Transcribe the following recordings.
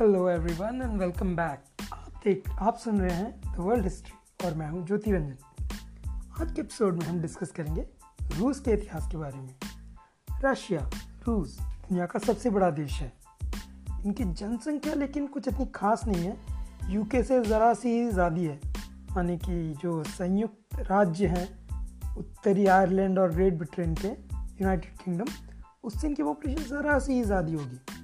Hello everyone and welcome back आप देख, आप सुन रहे हैं द वर्ल्ड हिस्ट्री और मैं हूँ ज्योति रंजन। आज के एपिसोड में हम डिस्कस करेंगे रूस के इतिहास के बारे में। रशिया, रूस दुनिया का सबसे बड़ा देश है। इनकी जनसंख्या लेकिन कुछ इतनी खास नहीं है। यूके से ज़रा सी ज़्यादा है। यानी कि जो संयुक्त राज्य हैं, उत्तरी आयरलैंड और ग्रेट ब्रिटेन के, यूनाइटेड किंगडम, उससे इनकी पॉपुलेशन ज़रा सी ज़्यादा होगी।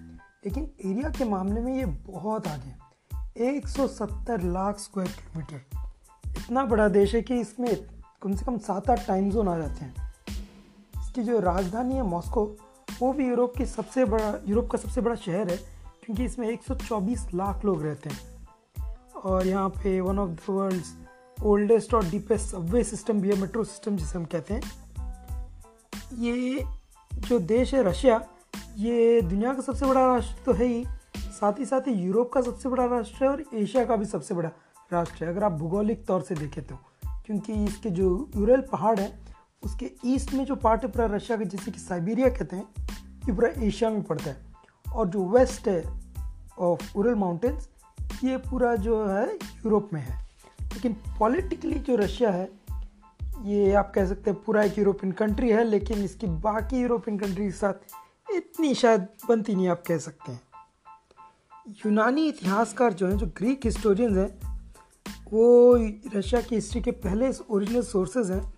लेकिन एरिया के मामले में ये बहुत आगे है। 170 लाख स्क्वायर किलोमीटर। इतना बड़ा देश है कि इसमें कम से कम सात आठ टाइम जोन आ जाते हैं। इसकी जो राजधानी है मॉस्को, वो भी यूरोप की सबसे बड़ा, यूरोप का सबसे बड़ा शहर है, क्योंकि इसमें 124 लाख लोग रहते हैं। और यहाँ पे one of the world's oldest और डीपेस्ट सबवे सिस्टम भी है मेट्रो सिस्टम जिसे हम कहते हैं। ये जो देश है रशिया ये दुनिया का सबसे बड़ा राष्ट्र तो है ही। साथ ही साथ ही यूरोप का सबसे बड़ा राष्ट्र है और एशिया का भी सबसे बड़ा राष्ट्र है, अगर आप भूगोलिक तौर से देखें तो। क्योंकि इसके जो यूरल पहाड़ है, उसके ईस्ट में जो पार्ट है पूरा रशिया का, जिसे कि साइबेरिया कहते हैं, ये पूरा एशिया में पड़ता है। और जो वेस्ट है ऑफ़ उरल माउंटेन्स ये पूरा जो है यूरोप में है। लेकिन पॉलिटिकली जो रशिया है, ये आप कह सकते हैं पूरा एक यूरोपियन कंट्री है, लेकिन इसकी बाकी यूरोपियन कंट्री के साथ इतनी शायद बनती नहीं आप कह सकते हैं। यूनानी इतिहासकार जो हैं, जो ग्रीक हिस्टोरियंस हैं, वो रशिया की हिस्ट्री के पहले ओरिजिनल सोर्सेज हैं,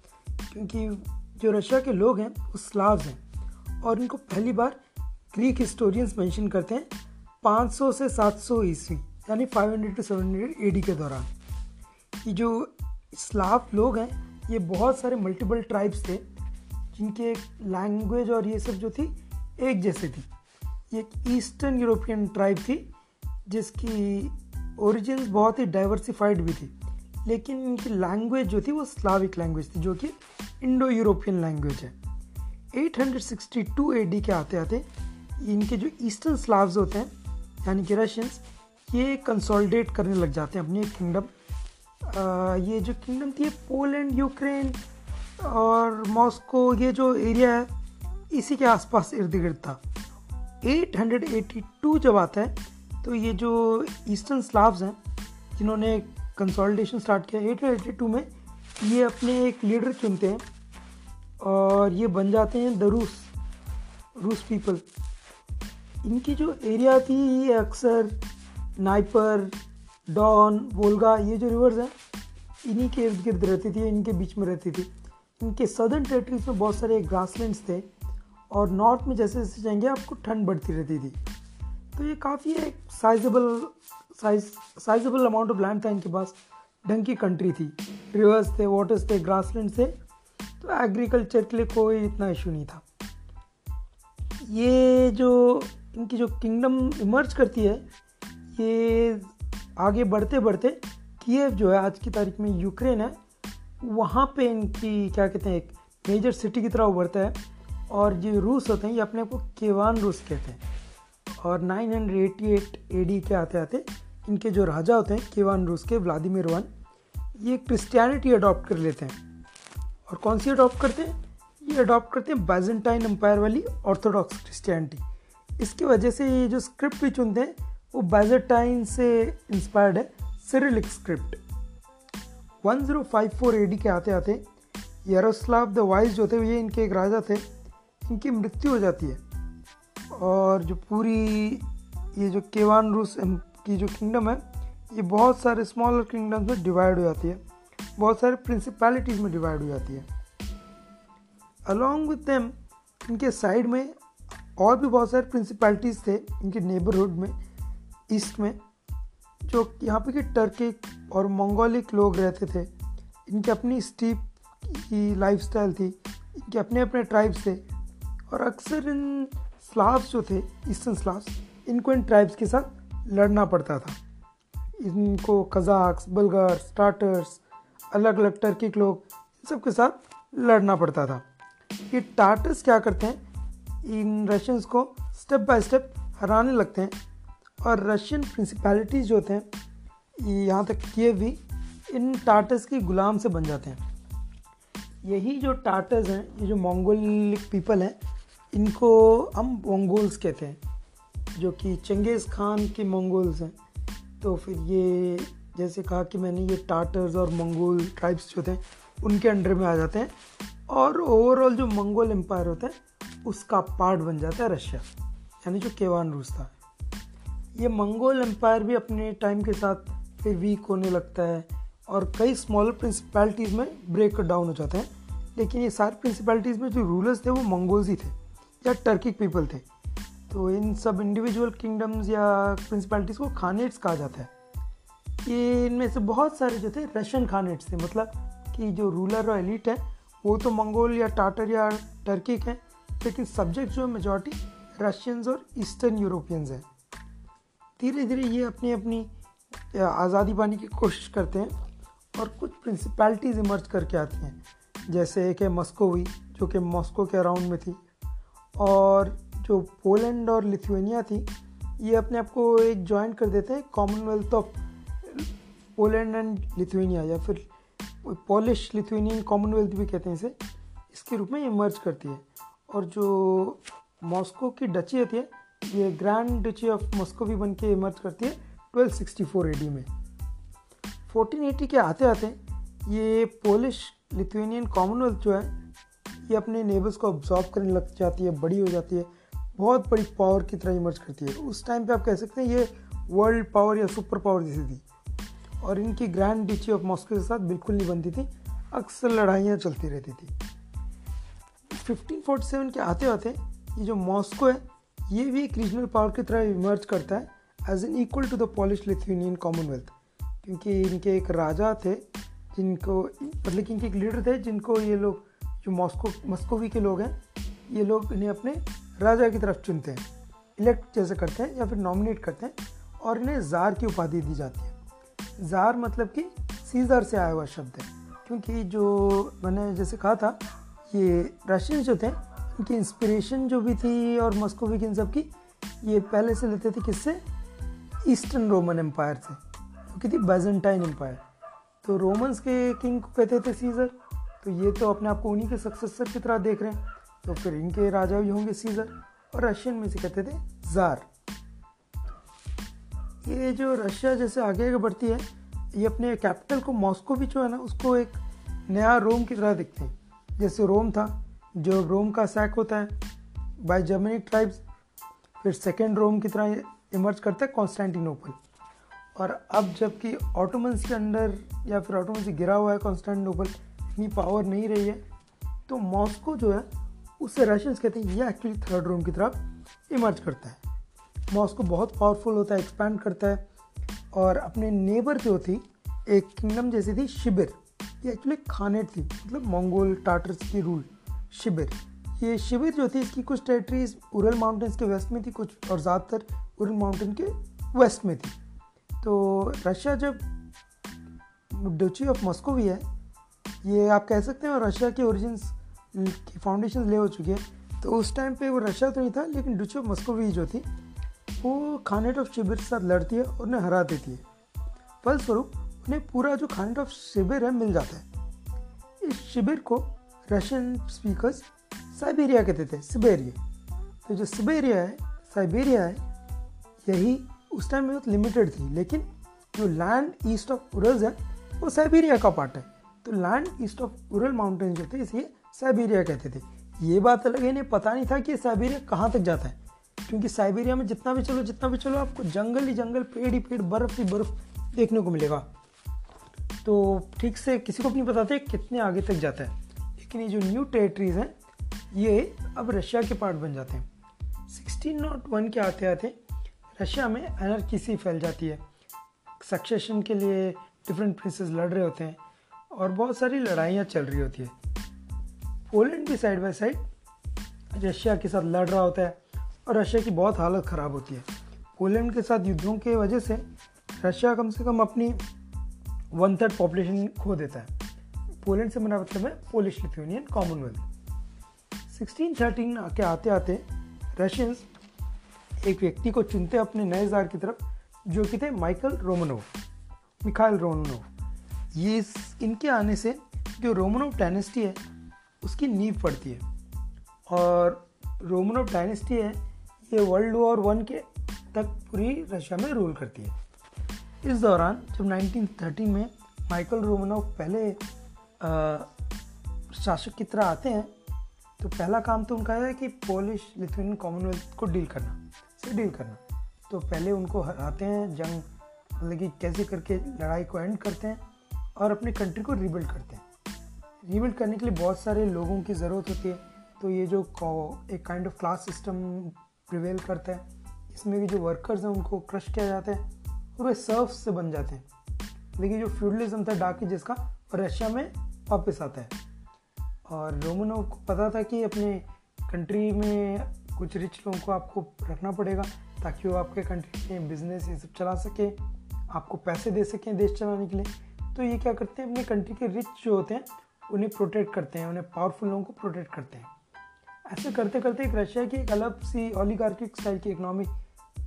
क्योंकि जो रशिया के लोग हैं, वो स्लाव्स हैं। और इनको पहली बार ग्रीक हिस्टोरियंस मेंशन करते हैं 500 से 700 ईस्वी, यानी 500 टू 700 एडी के दौरान। ये जो स्लाव लोग हैं, ये बहुत सारे मल्टीपल ट्राइब्स थे, जिनके लैंग्वेज और ये सब जो थी एक जैसे थी। ये एक ईस्टर्न यूरोपियन ट्राइब थी, जिसकी ओरिजिन बहुत ही डाइवर्सिफाइड भी थी। लेकिन इनकी लैंग्वेज जो थी, वो स्लाविक लैंग्वेज थी, जो कि इंडो यूरोपियन लैंग्वेज है 862 एडी के आते आते इनके जो ईस्टर्न स्लाव्स होते हैं, यानी कि रशियंस ये कंसोलिडेट करने लग जाते हैं अपनी किंगडम ये जो किंगडम थी पोलैंड यूक्रेन और मॉस्को ये जो एरिया है इसी के आसपास इर्द गिर्द था। 882 जब आता है तो ये जो ईस्टर्न स्लाव्स हैं, जिन्होंने कंसोलिडेशन स्टार्ट किया 882 में, ये अपने एक लीडर चुनते हैं और ये बन जाते हैं द रूस रूस पीपल। इनकी जो एरिया थी ये अक्सर नाइपर, डॉन, वोल्गा, ये जो रिवर्स हैं, इन्हीं के इर्द गिर्द रहती थी, इनके बीच में रहती थी। इनके सदर्न टेरिटरीज में बहुत सारे ग्रासलैंड्स थे। और नॉर्थ में जैसे जैसे जाएँगे, आपको ठंड बढ़ती रहती थी। तो ये काफ़ी एक sizeable size sizeable amount of land था इनके पास। ढंग की कंट्री थी। रिवर्स थे वाटर्स थे ग्रासलैंड थे। तो एग्रीकल्चर के लिए कोई इतना इशू नहीं था। ये जो, इनकी जो किंगडम इमर्ज करती है, ये आगे बढ़ते बढ़ते कीव जो है, आज की तारीख में यूक्रेन है, वहाँ पे इनकी, क्या कहते हैं, एक मेजर सिटी की तरह उभरता है। और जो रूस होते हैं, ये अपने को केवान रूस कहते हैं। और 988 एडी के आते आते इनके जो राजा होते हैं, केवान रूस के व्लादिमिर वन, ये क्रिश्चियनिटी अडॉप्ट कर लेते हैं। और कौन सी अडॉप्ट करते हैं? ये अडॉप्ट करते हैं बाइजेंटाइन एम्पायर वाली ऑर्थोडॉक्स क्रिश्चियनिटी इसकी वजह से ये जो स्क्रिप्ट भी चुनते हैं, वो बाइजेंटाइन से इंस्पायर्ड है सिरिलिक स्क्रिप्ट 1054 एडी के आते आते यरोस्लाव द वाइज जो थे, ये इनके एक राजा थे इनकी मृत्यु हो जाती है। और जो पूरी, ये जो केवान रूस की जो किंगडम है, ये बहुत सारे स्मॉलर किंगडम्स में डिवाइड हो जाती है। बहुत सारे प्रिंसिपैलिटीज़ में डिवाइड हो जाती है। अलॉन्ग विथ देम इनके साइड में और भी बहुत सारे प्रिंसिपैलिटीज़ थे, इनके नेबरहुड में ईस्ट में, जो यहाँ पे कि टर्किक और मंगोलिक लोग रहते थे। इनकी अपनी स्टीप की लाइफस्टाइल थी, इनके अपने अपने ट्राइब्स थे। और अक्सर इन स्लाव्स जो थे ईस्टर्न स्लाव्स इनको इन ट्राइब्स के साथ लड़ना पड़ता था। इनको कजाक्स, बल्गार स्टार्टर्स अलग अलग टर्किक लोग, इन सब के साथ लड़ना पड़ता था। ये टार्टर्स क्या करते हैं? इन रशियंस को स्टेप बाय स्टेप हराने लगते हैं। और रशियन प्रिंसिपैलिटीज़ जो हैं, यहाँ तक किए भी इन टार्टर्स की गुलाम से बन जाते हैं। यही जो टार्टर्स हैं, ये जो मंगोलिक पीपल हैं इनको हम मंगोल्स कहते हैं, जो कि चंगेज़ खान के मंगोल्स हैं। तो फिर ये जैसे कहा कि मैंने ये टाटर्स और मंगोल ट्राइब्स जो थे, उनके अंडर में आ जाते हैं और ओवरऑल जो मंगोल एम्पायर होता है, उसका पार्ट बन जाता है रशिया, यानी जो केवान रूस था। ये मंगोल एम्पायर भी अपने टाइम के साथ फिर वीक होने लगता है और कई स्मॉलर प्रिंसिपैलिटीज़ में ब्रेक डाउन हो जाते हैं। लेकिन ये सारे प्रिंसिपैलिटीज़ में जो रूलर्स थे, वो मंगोल्स ही थे। या टर्किक पीपल थे। तो इन सब इंडिविजुअल किंगडम्स या प्रिंसिपैलिटीज़ को खानेट्स कहा जाता है। ये इनमें से बहुत सारे जो थे रशियन खानेट्स थे। मतलब कि जो रूलर और एलिट है, वो तो मंगोल या टाटर या टर्किक हैं, लेकिन सब्जेक्ट जो है मेजॉरिटी रशियंस और ईस्टर्न यूरोपियंस हैं। धीरे धीरे ये अपनी अपनी आज़ादी पाने की कोशिश करते हैं और कुछ प्रिंसिपैलिटीज़ इमर्ज करके आती हैं। जैसे एक है मस्कोवी जो कि मॉस्को के अराउंड में थी। और जो पोलैंड और लिथुएनिया थी, ये अपने आप को एक ज्वाइन कर देते हैं Commonwealth of Poland and Lithuania या फिर पॉलिश लिथुएनियन कॉमनवेल्थ भी कहते हैं इसे। इसके रूप में ये मर्ज करती है। और जो मॉस्को की डची होती है, ये ग्रैंड डची ऑफ़ मॉस्को भी बन के इमर्ज करती है 1264 एडी में। 1480 के आते आते ये पोलिश लिथुएनियन कॉमनवेल्थ जो है ये अपने नेबर्स को ऑब्जॉर्व करने लग जाती है, बड़ी हो जाती है, बहुत बड़ी पावर की तरह इमर्ज करती है। उस टाइम पे आप कह सकते हैं ये वर्ल्ड पावर या सुपर पावर जैसी थी। और इनकी ग्रैंड डिची ऑफ़ मॉस्को के साथ बिल्कुल नहीं बनती थी, अक्सर लड़ाइयाँ चलती रहती थी। 1547 के आते आते ये जो मॉस्को है, ये भी एक रीजनल पावर की तरह इमर्ज करता है as an equal to the Polish Lithuanian Commonwealth क्योंकि इनके एक राजा थे, जिनको मतलब कि इनके एक लीडर थे, जिनको ये लोग जो मॉस्को, मस्कोवी के लोग हैं, ये लोग इन्हें अपने राजा की तरफ़ चुनते हैं इलेक्ट जैसे करते हैं या फिर नॉमिनेट करते हैं और इन्हें ज़ार की उपाधि दी जाती है। ज़ार मतलब कि सीज़र से आया हुआ शब्द है, क्योंकि जो मैंने जैसे कहा था, ये रशियन जो थे इनकी इंस्पिरेशन जो भी थी और मस्कोवी की इन सब की, ये पहले से लेते थे किससे? ईस्टर्न रोमन एम्पायर से क्योंकि थी बेजेंटाइन एम्पायर तो रोमन्स के किंग को कहते थे सीज़र तो ये तो अपने आप को उन्हीं के सक्सेसर की तरह देख रहे हैं। तो फिर इनके राजा भी होंगे सीज़र और रशियन में से कहते थे ज़ार ये जो रशिया जैसे आगे आगे बढ़ती है, ये अपने कैपिटल को मॉस्को भी जो है ना, उसको एक नया रोम की तरह दिखते हैं। जैसे रोम था, जो रोम का सैक होता है बाय जर्मनिक ट्राइब्स फिर सेकेंड रोम की तरह इमर्ज करता है कॉन्स्टेंटिनोपल और अब जबकि ऑटोमन्स के अंडर या फिर ऑटोमन से गिरा हुआ है कॉन्स्टेंटिनोपल इतनी पावर नहीं रही है। तो मॉस्को जो है उससे रशियंस कहते हैं ये एक्चुअली थर्ड रोम की तरफ़ इमर्ज करता है। मॉस्को बहुत पावरफुल होता है एक्सपैंड करता है। और अपने नेबर जो थी, एक किंगडम जैसी थी शिबिर ये एक्चुअली खानेट थी मतलब मंगोल टाटर्स की रूल शिबिर ये शिविर जो थी, इसकी कुछ टेरिटरीज उरल माउंटेन्स के वेस्ट में थी, कुछ और ज़्यादातर उरल माउंटेन के वेस्ट में थी। तो रशिया जब डची ऑफ़ मॉस्को भी है ये आप कह सकते हैं रशिया के ओरिजिन्स की फाउंडेशन ले हो चुकी है। तो उस टाइम पे वो रशिया तो नहीं था, लेकिन डची ऑफ़ मॉस्को भी जो थी, वो खानेट ऑफ़ शिविर के साथ लड़ती है और उन्हें हरा देती है। फलस्वरूप, उन्हें पूरा जो खानेट ऑफ़ शिविर है मिल जाता है। इस शिविर को रशियन स्पीकर्स साइबेरिया कहते थे सिबेरिया तो जो सिबेरिया है साइबेरिया है, यही उस टाइम में बहुत लिमिटेड थी, लेकिन जो लैंड ईस्ट ऑफ़ उरल्स है, वो साइबेरिया का पार्ट है। तो land east of Ural mountain जो थे इसलिए साइबेरिया कहते थे। ये बात अलग है, इन्हें पता नहीं था कि साइबेरिया कहाँ तक जाता है। क्योंकि साइबेरिया में जितना भी चलो, जितना भी चलो, आपको जंगल ही जंगल, पेड़ ही पेड़, बर्फ़ ही बर्फ़ देखने को मिलेगा। तो ठीक से किसी को भी नहीं पता था कितने आगे तक जाता है। लेकिन ये जो न्यू टेरिटरीज हैं, ये अब रशिया के पार्ट बन जाते हैं। सिक्सटीन नॉट वन के आते आते रशिया में एनर्किसी फैल जाती है। सक्सेशन के लिए डिफरेंट प्रिंसेस लड़ रहे होते हैं। और बहुत सारी लड़ाइयाँ चल रही होती है। पोलैंड भी साइड बाई साइड रशिया के साथ लड़ रहा होता है और रशिया की बहुत हालत ख़राब होती है। पोलैंड के साथ युद्धों के वजह से रशिया कम से कम अपनी वन थर्ड पॉपुलेशन खो देता है। पोलैंड से मेरा मतलब है Polish Lithuanian Commonwealth sixteen thirteen के आते आते रशियंस एक व्यक्ति को चुनते अपने नए जार की तरफ़, जो कि थे माइकल रोमनोव मिखाइल रोमनोव ये इनके आने से जो रोमनोव डायनेस्टी है, उसकी नींव पड़ती है। और रोमनोव डायनेस्टी है, ये वर्ल्ड वॉर वन के तक पूरी रशिया में रूल करती है। इस दौरान जब 1913 में माइकल रोमनोव पहले शासक की तरह आते हैं तो पहला काम तो उनका है कि पोलिश लिथुनियन कॉमनवेल्थ को डील करना, से डील करना। तो पहले उनको हराते हैं, जंग मतलब कि कैसे करके लड़ाई को एंड करते हैं और अपनी कंट्री को रिबिल्ड करते हैं। रिबिल्ड करने के लिए बहुत सारे लोगों की ज़रूरत होती है। तो ये जो एक kind of class system prevail करता है, इसमें भी जो वर्कर्स हैं, उनको क्रश किया जाता है और वे सर्फ से बन जाते हैं। लेकिन जो फ्यूडलिज्म था डाक जिसका रशिया में वापस आता है। और रोमनों को पता था कि अपने कंट्री में कुछ रिच लोगों को आपको रखना पड़ेगा, ताकि वो आपके कंट्री में बिज़नेस ये सब चला सके, आपको पैसे दे सकें देश चलाने के लिए। तो ये क्या करते हैं? अपने कंट्री के रिच जो होते हैं, उन्हें प्रोटेक्ट करते हैं, उन्हें पावरफुल लोगों को प्रोटेक्ट करते हैं। ऐसे करते करते एक रशिया की एक अलग सी ओलिगार्किक स्टाइल की इकोनॉमी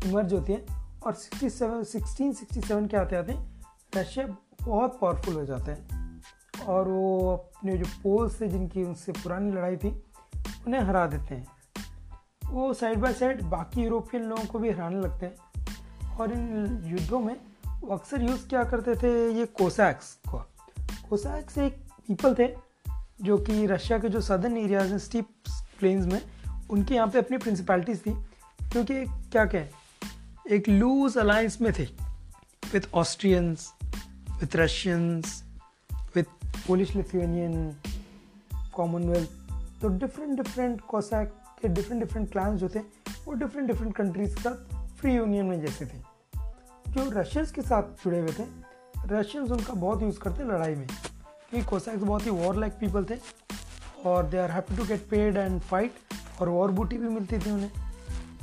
इमर्ज होती है और sixty seven sixteen sixty seven के आते आते रशिया बहुत पावरफुल हो जाता है। और वो अपने जो पोल्स थे, जिनकी उनसे पुरानी लड़ाई थी, उन्हें हरा देते हैं। वो साइड बाय साइड बाकी यूरोपियन लोगों को भी हराने लगते हैं। और इन युद्धों में अक्सर यूज़ क्या करते थे, ये कोसैक्स को। कोसैक्स एक पीपल थे, जो कि रशिया के जो सदर्न एरियाज़ हैं स्टीप प्लेन्स में, उनके यहाँ पे अपनी प्रिंसिपैलिटीज़ थी, क्योंकि क्या कहें, एक लूज अलायंस में थे with Austrians with Russians with Polish Lithuanian Commonwealth तो डिफरेंट डिफरेंट कोसैक के डिफरेंट डिफरेंट क्लान्स जो थे, वो डिफरेंट डिफरेंट कंट्रीज़ के साथ फ्री यूनियन में जैसे थे। जो रशियंस के साथ जुड़े हुए थे। रशियंस उनका बहुत यूज़ करते लड़ाई में। क्योंकि कोसैक्स बहुत ही वॉर लाइक पीपल थे और they are happy to get paid and fight और वॉर बूटी भी मिलती थी उन्हें।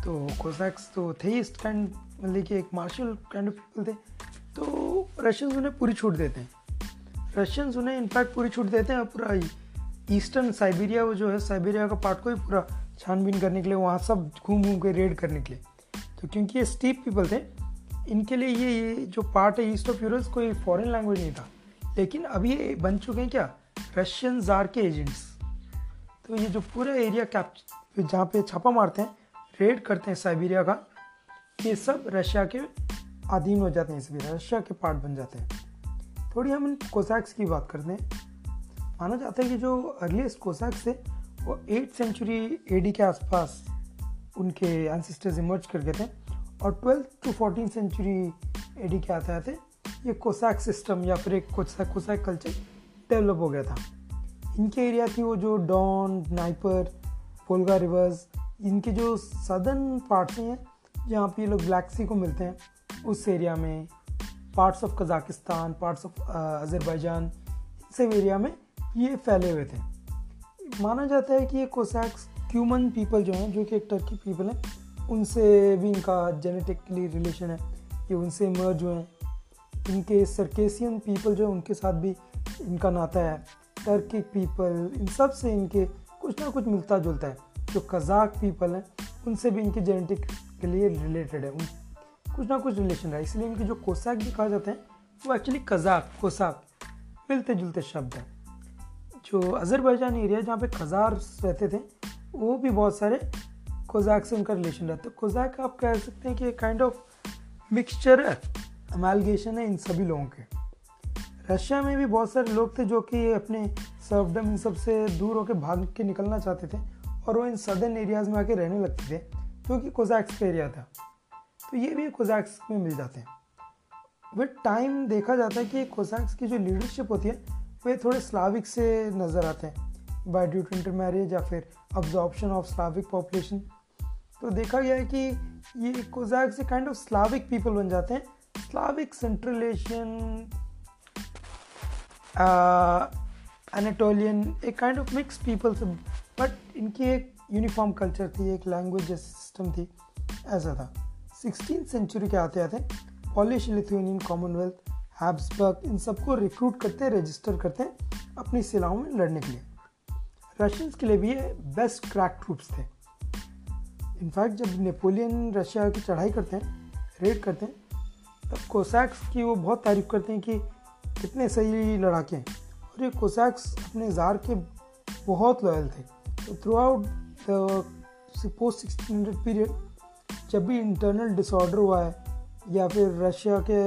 तो कोसैक्स तो थे इस काइंड मतलब कि एक मार्शल काइंड ऑफ़ पीपल थे। तो रशियंस उन्हें पूरी छूट देते हैं। रशियंस उन्हें इनफैक्ट पूरी छूट देते हैं पूरा ईस्टर्न साइबेरिया वो जो है साइबेरिया का पार्ट को ही पूरा छानबीन करने के लिए, वहाँ सब घूम घूम के रेड करने के लिए। तो क्योंकि ये स्टीप पीपल थे इनके लिए ये जो पार्ट है ईस्ट ऑफ़ यूरोप कोई फॉरेन लैंग्वेज नहीं था। लेकिन अभी ये बन चुके हैं क्या? रशियन जार के एजेंट्स तो ये जो पूरा एरिया कैप जहाँ पे छापा मारते हैं रेड करते हैं साइबेरिया का, ये सब रशिया के अधीन हो जाते हैं इसलिए रशिया के पार्ट बन जाते हैं। थोड़ी हम इन कोसैक्स की बात करते हैं। माना जाता है कि जो अर्लीस्ट कोसैक्स थे, वो एट सेंचुरी एडी के आसपास उनके एंसिस्टर्स इमर्ज कर गए थे। और twelfth to fourteen century AD के आते आते ये कोसैक सिस्टम या फिर एक कोसैक कोसैक कल्चर डेवलप हो गया था। इनके एरिया थी वो जो डॉन नाइपर पोलगा रिवर्स इनके जो सदर्न पार्ट्स हैं, जहाँ पे ये लोग ब्लैक सी को मिलते हैं, उस एरिया में parts of Kazakhstan parts of Azerbaijan सब एरिया में ये फैले हुए थे। माना जाता है कि ये कोसैक्स क्यूमन पीपल जो हैं, जो कि एक टर्की पीपल हैं उनसे भी इनका जेनेटिकली रिलेशन है, ये उनसे मर्ज हुए हैं। इनके सर्केसियन पीपल जो उनके साथ भी इनका नाता है। टर्किक पीपल इन सबसे इनके कुछ ना कुछ मिलता जुलता है। जो कजाक पीपल हैं, उनसे भी इनके जेनेटिक के लिए रिलेटेड है। उन, कुछ ना कुछ रिलेशन रहा इसलिए इनके जो कोसाक भी कहा जाते हैं, वो एक्चुअली कजाक कोसाक मिलते जुलते शब्द हैं। जो अजरबैजान एरिया जहाँ पे खजार रहते थे, वो भी बहुत सारे कोजाक से उनका रिलेशन रहता है। कोजैक आप कह सकते हैं कि एक काइंड ऑफ़ मिक्सचर है अमेलगेशन है इन सभी लोगों के। रशिया में भी बहुत सारे लोग थे जो कि अपने सर्वडम इन सबसे दूर होकर भाग के निकलना चाहते थे और वो इन सदर्न एरियाज़ में आके रहने लगते थे क्योंकि कोजैक्स का एरिया था। तो ये भी कोजैक्स में मिल जाते हैं। विद टाइम देखा जाता है कि कोजैक्स की जो लीडरशिप होती है, वे थोड़े स्लाविक से नज़र आते हैं। By due to inter marriage या फिर अब्जॉर्प्शन ऑफ़ स्लाविक पॉपुलेशन तो देखा गया है कि ये कोजैक से काइंड ऑफ़ स्लाविक पीपल बन जाते हैं। स्लाविक सेंट्रल एशियन एनेटोलियन एक काइंड ऑफ़ मिक्स पीपल से बट इनकी एक यूनिफॉर्म कल्चर थी, एक लैंग्वेज सिस्टम थी, ऐसा था। सिक्सटीन सेंचुरी के आते आते पॉलिश लिथुनियन कॉमनवेल्थ हैब्सबर्ग इन सबको रिक्रूट करते रजिस्टर करते हैं अपनी सेनाओं में लड़ने के लिए। रशियंस के लिए भी ये बेस्ट क्रैक ट्रूप्स थे। इनफैक्ट जब नेपोलियन रशिया की चढ़ाई करते हैं रेड करते हैं, तब कोसैक्स की वो बहुत तारीफ़ करते हैं कि कितने सही लड़ाके हैं। और ये कोसैक्स अपने ज़ार के बहुत लॉयल थे। तो throughout the post sixteen hundred period जब भी इंटरनल डिसऑर्डर हुआ है, या फिर रशिया के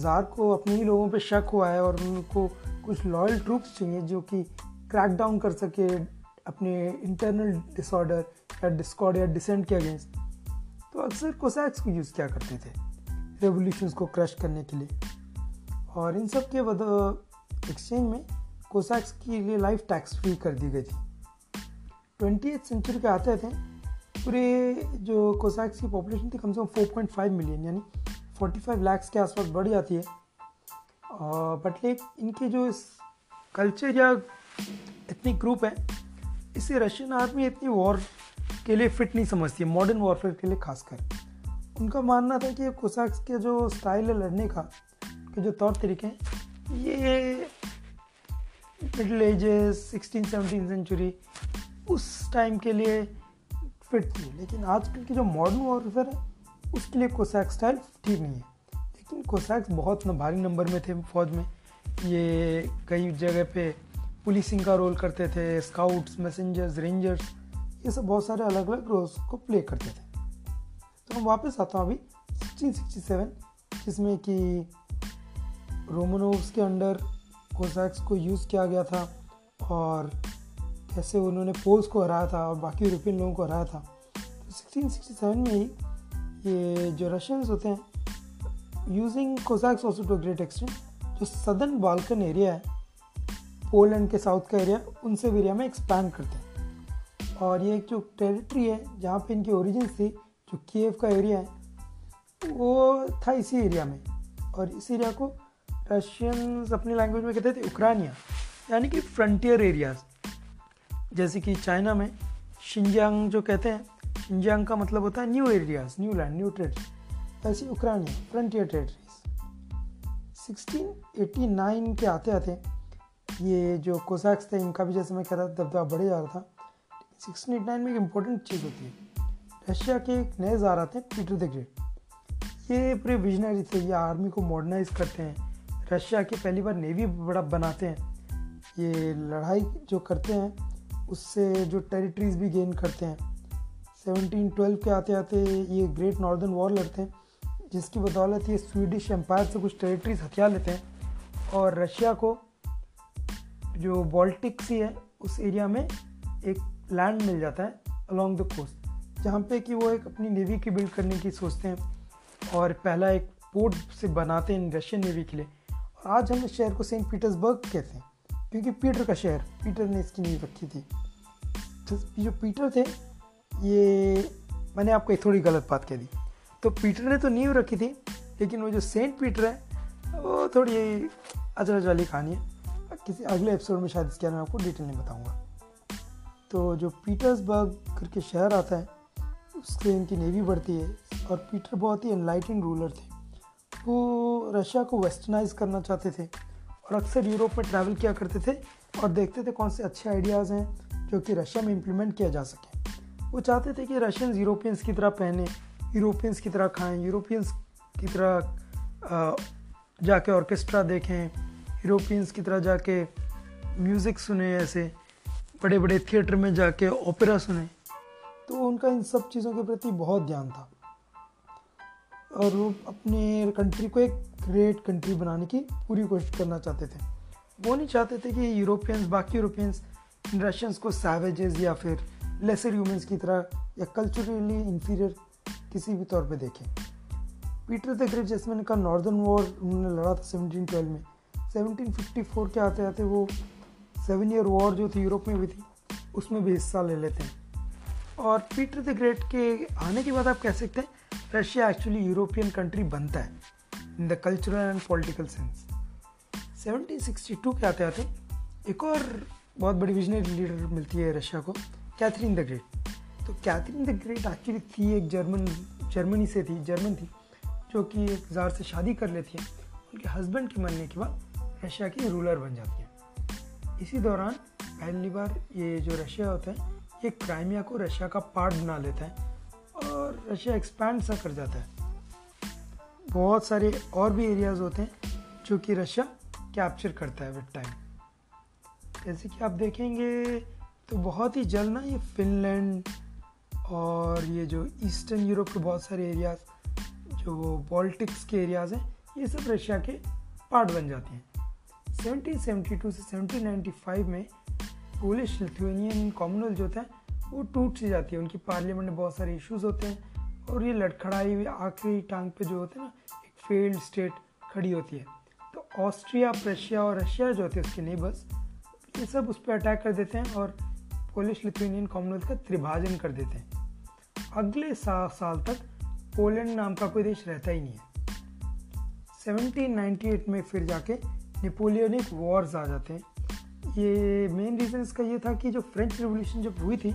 ज़ार को अपने ही लोगों पे शक हुआ है और उनको कुछ लॉयल ट्रूप्स चाहिए जो कि क्रैक डाउन कर सके अपने इंटरनल डिसऑर्डर या डिस्कॉर्ड या डिसेंट के अगेंस्ट तो अक्सर कोसैक्स को यूज़ किया करते थे रेवोल्यूशंस को क्रश करने के लिए। और इन सब के एक्सचेंज में कोसैक्स के लिए लाइफ टैक्स फ्री कर दी गई थी। ट्वेंटी सेंचुरी के आते थे, पूरे जो कोसैक्स की पॉपुलेशन थी, कम से कम फोर पॉइंट फाइव मिलियन यानी फोर्टी फाइव लैक्स के आसपास बढ़ जाती है। बट लेक इनके जो इस कल्चर या इतनी ग्रुप है इसे रशियन आर्मी इतनी वॉर के लिए फिट नहीं समझती है मॉडर्न वॉरफेयर के लिए खासकर। उनका मानना था कि कोसाक्स के जो स्टाइल है लड़ने का, के जो तौर तरीके हैं, ये middle ages sixteen seventeen century उस टाइम के लिए फिट थी। लेकिन आजकल की जो मॉडर्न वॉरफेयर है, उसके लिए कोसैक स्टाइल ठीक नहीं है। लेकिन कोसैक्स बहुत भारी नंबर में थे फौज में। ये कई जगह पे पुलिसिंग का रोल करते थे स्काउट्स मैसेंजर्स रेंजर्स ये सब बहुत सारे अलग अलग रोल्स को प्ले करते थे। तो मैं वापस आता हूँ अभी 1667 जिसमें कि रोमनोव्स के अंडर कोसैक्स को यूज़ किया गया था और कैसे उन्होंने पोल्स को हराया था और बाकी यूरोपियन लोगों को हराया था। तो 1667 में ही ये जो रशियंस होते हैं using Cossacks also to great extent जो सदर्न बाल्कन एरिया है पोलैंड के साउथ का एरिया उन सब एरिया में एक्सपैंड करते हैं। और ये एक जो टेरिटरी है, जहाँ पे इनकी ओरिजिन थी, जो कीव का एरिया है, वो था इसी एरिया में। और इस एरिया को रशियंस अपनी लैंग्वेज में कहते थे उक्रानिया यानी कि फ्रंटियर एरियाज़ जैसे कि चाइना में शिंजांग जो कहते हैं शिंजांग का मतलब होता है new areas new land new territory ऐसी उक्रानिया फ्रंटियर टेरिटरीज 1689 के आते आते ये जो कोसैक्स थे, इनका भी जैसे मैं कह रहा था, दबदबा बढ़े जा रहा था। सिक्सटीन एट नाइन में एक इम्पोर्टेंट चीज़ होती है। रशिया के एक नए जार आते हैं पीटर द ग्रेट ये पूरे विजनरी थे, ये आर्मी को मॉडर्नाइज करते हैं। रशिया की पहली बार नेवी बड़ा बनाते हैं। ये लड़ाई जो करते हैं, उससे जो टेरिटरीज भी गेन करते हैं। 1712 के आते आते ये ग्रेट नॉर्दर्न वॉर लड़ते हैं, जिसकी बदौलत ये स्वीडिश एम्पायर से कुछ टेरिटरीज हथियार लेते हैं। और रशिया को जो बॉल्टिक सी है, उस एरिया में एक लैंड मिल जाता है अलॉन्ग द कोस्ट जहाँ पे कि वो एक अपनी नेवी की बिल्ड करने की सोचते हैं और पहला एक पोर्ट से बनाते हैं रशियन नेवी के लिए। और आज हम इस शहर को सेंट पीटर्सबर्ग कहते हैं, क्योंकि पीटर का शहर पीटर ने इसकी नींव रखी थी। तो जो पीटर थे, ये मैंने आपको एक थोड़ी गलत बात कह दी। तो पीटर ने तो नींव रखी थी, लेकिन वो जो सेंट पीटर है, वो थोड़ी अजरज वाली कहानी है। किसी अगले एपिसोड में शायद इसके बारे में आपको डिटेल में बताऊँगा। तो जो पीटर्सबर्ग करके शहर आता है, उससे इनकी नेवी बढ़ती है और पीटर बहुत ही एनलाइटिंग रूलर थे। वो रशिया को वेस्टर्नाइज करना चाहते थे और अक्सर यूरोप में ट्रैवल किया करते थे और देखते थे कौन से अच्छे आइडियाज़ हैं जो कि रशिया में इम्प्लीमेंट किया जा सके। वो चाहते थे कि रशियंस यूरोपियंस की तरह पहने यूरोपियंस की तरह खाएँ यूरोपियंस की तरह जाके ऑर्केस्ट्रा देखें यूरोपियंस की तरह जाके म्यूज़िक सुने, ऐसे बड़े बड़े थिएटर में जाके ओपेरा सुने तो उनका इन सब चीज़ों के प्रति बहुत ध्यान था। और वो अपने कंट्री को एक ग्रेट कंट्री बनाने की पूरी कोशिश करना चाहते थे। वो नहीं चाहते थे कि यूरोपियंस बाकी यूरोपियंस रशियंस को सैवेजेस या फिर लेसर ह्यूमंस की तरह या कल्चरली इंफीरियर किसी भी तौर पे देखें। पीटर द ग्रेट जैसे मैंने कहा नॉर्दर्न वॉर उन्होंने लड़ा था 1712 में 1754 के आते आते वो सेवन ईयर वॉर जो थी यूरोप में भी थी, उसमें भी हिस्सा ले लेते हैं। और पीटर द ग्रेट के आने के बाद आप कह सकते हैं रशिया एक्चुअली यूरोपियन कंट्री बनता है in the cultural and political sense 1762 के आते आते एक और बहुत बड़ी विजनरी लीडर मिलती है रशिया को कैथरीन द ग्रेट तो कैथरीन द ग्रेट एक्चुअली थी एक जर्मन जर्मनी से थी जर्मन थी, जो कि एक ज़ार से शादी कर लेती है, उनके हस्बैंड के मरने के बाद रशिया की रूलर बन जाती है। इसी दौरान, पहली बार ये जो रशिया होता है, ये क्राइमिया को रशिया का पार्ट बना लेता है और रशिया एक्सपैंड सा कर जाता है। बहुत सारे और भी एरियाज़ होते हैं जो कि रशिया कैप्चर करता है विद टाइम जैसे कि आप देखेंगे तो बहुत ही जल्द ना ये फिनलैंड और ये जो ईस्टर्न यूरोप के बहुत सारे एरियाज़ जो बॉल्टिक्स के एरियाज़ हैं, ये सब रशिया के पार्ट बन जाते हैं। 1772 से 1795 में पोलिश लिथुएनियन कॉमनवेल्थ जो होता है, वो टूट सी जाती है। उनकी पार्लियामेंट में बहुत सारे इश्यूज़ होते हैं और ये लड़खड़ाई हुई, आखिरी टांग पे जो होते हैं ना, एक फेल्ड स्टेट खड़ी होती है। तो ऑस्ट्रिया प्रशिया और रशिया जो होते हैं, उसके नेबर्स ये सब उस पर अटैक कर देते हैं और पोलिश लिथुएनियन कॉमनवेल्थ का त्रिभाजन कर देते हैं। अगले सात साल तक पोलैंड नाम का कोई देश रहता ही नहीं है। 1798 में फिर जाके नेपोलियनिक वॉर्स आ जाते हैं। ये मेन रीज़न इसका ये था कि जो फ्रेंच रिवोल्यूशन जब हुई थी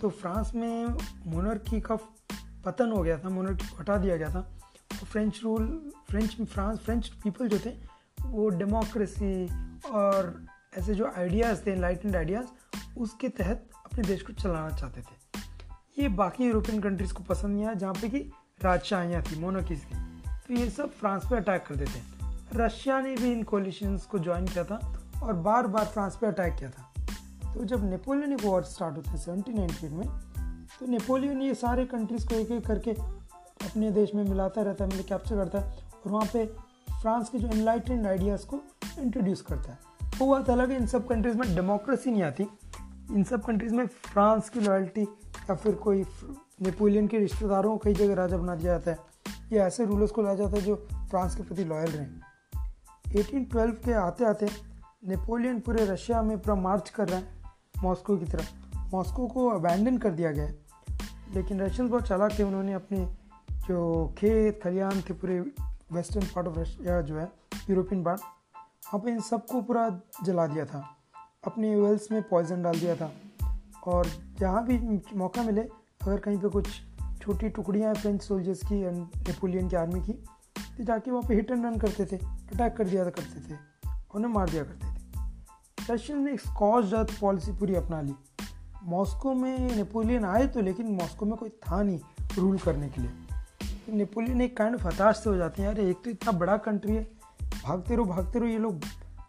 तो फ्रांस में मोनर्की का पतन हो गया था मोनर्की को हटा दिया गया था। तो French rule French France French people जो थे, वो डेमोक्रेसी और ऐसे जो आइडियाज़ थे लाइट आइडियाज़ उसके तहत अपने देश को चलाना चाहते थे। ये बाकी यूरोपियन कंट्रीज़ को पसंद नहीं आया, जहाँ पे कि राजशाहियाँ थी मोनोकीज थी। तो ये सब फ्रांस पे अटैक कर देते हैं। रशिया ने भी इन कोलिशंस को ज्वाइन किया था और बार बार फ्रांस पे अटैक किया था। तो जब नेपोलियनिक वॉर स्टार्ट होते हैं सेवनटीन में तो नेपोलियन ये सारे कंट्रीज़ को एक एक करके अपने देश में मिलाता रहता है मतलब कैप्चर करता है और वहाँ पे फ्रांस के जो इनलाइटेंड आइडियाज़ को इंट्रोड्यूस करता है। वो बात अलग है, इन सब कंट्रीज़ में डेमोक्रेसी नहीं आती। इन सब कंट्रीज़ में फ्रांस की लॉयल्टी या फिर कोई नेपोलियन के रिश्तेदारों को कई जगह राजा बना दिया जाता है। या ऐसे रूलर्स को लाया जाता है जो फ्रांस के प्रति लॉयल रहें। 1812 के आते आते नेपोलियन पूरे रशिया में पूरा मार्च कर रहा है मॉस्को की तरफ़। मॉस्को को अबैंडन कर दिया गया है। लेकिन रशियंस बहुत चालाक थे, उन्होंने अपने जो खेत खलियान थे पूरे वेस्टर्न पार्ट ऑफ़ रशिया जो है यूरोपियन पार्ट वहाँ पर इन सबको पूरा जला दिया था। अपने वेल्स में पॉइजन डाल दिया था। और जहाँ भी मौका मिले, अगर कहीं पे कुछ छोटी टुकड़ियाँ फ्रेंच सोल्जर्स की एंड नेपोलियन की आर्मी की जाके वहाँ पे हिट एंड रन करते थे अटैक कर दिया करते थे। उन्हें मार दिया करते थे। रशियन ने एक स्कॉच डेथ पॉलिसी पूरी अपना ली। मॉस्को में नेपोलियन आए तो लेकिन मॉस्को में कोई था नहीं रूल करने के लिए। तो नेपोलियन एक काइंड हताश से हो जाते हैं, अरे, एक तो इतना बड़ा कंट्री है, भागते रहो भागते रहो, ये लोग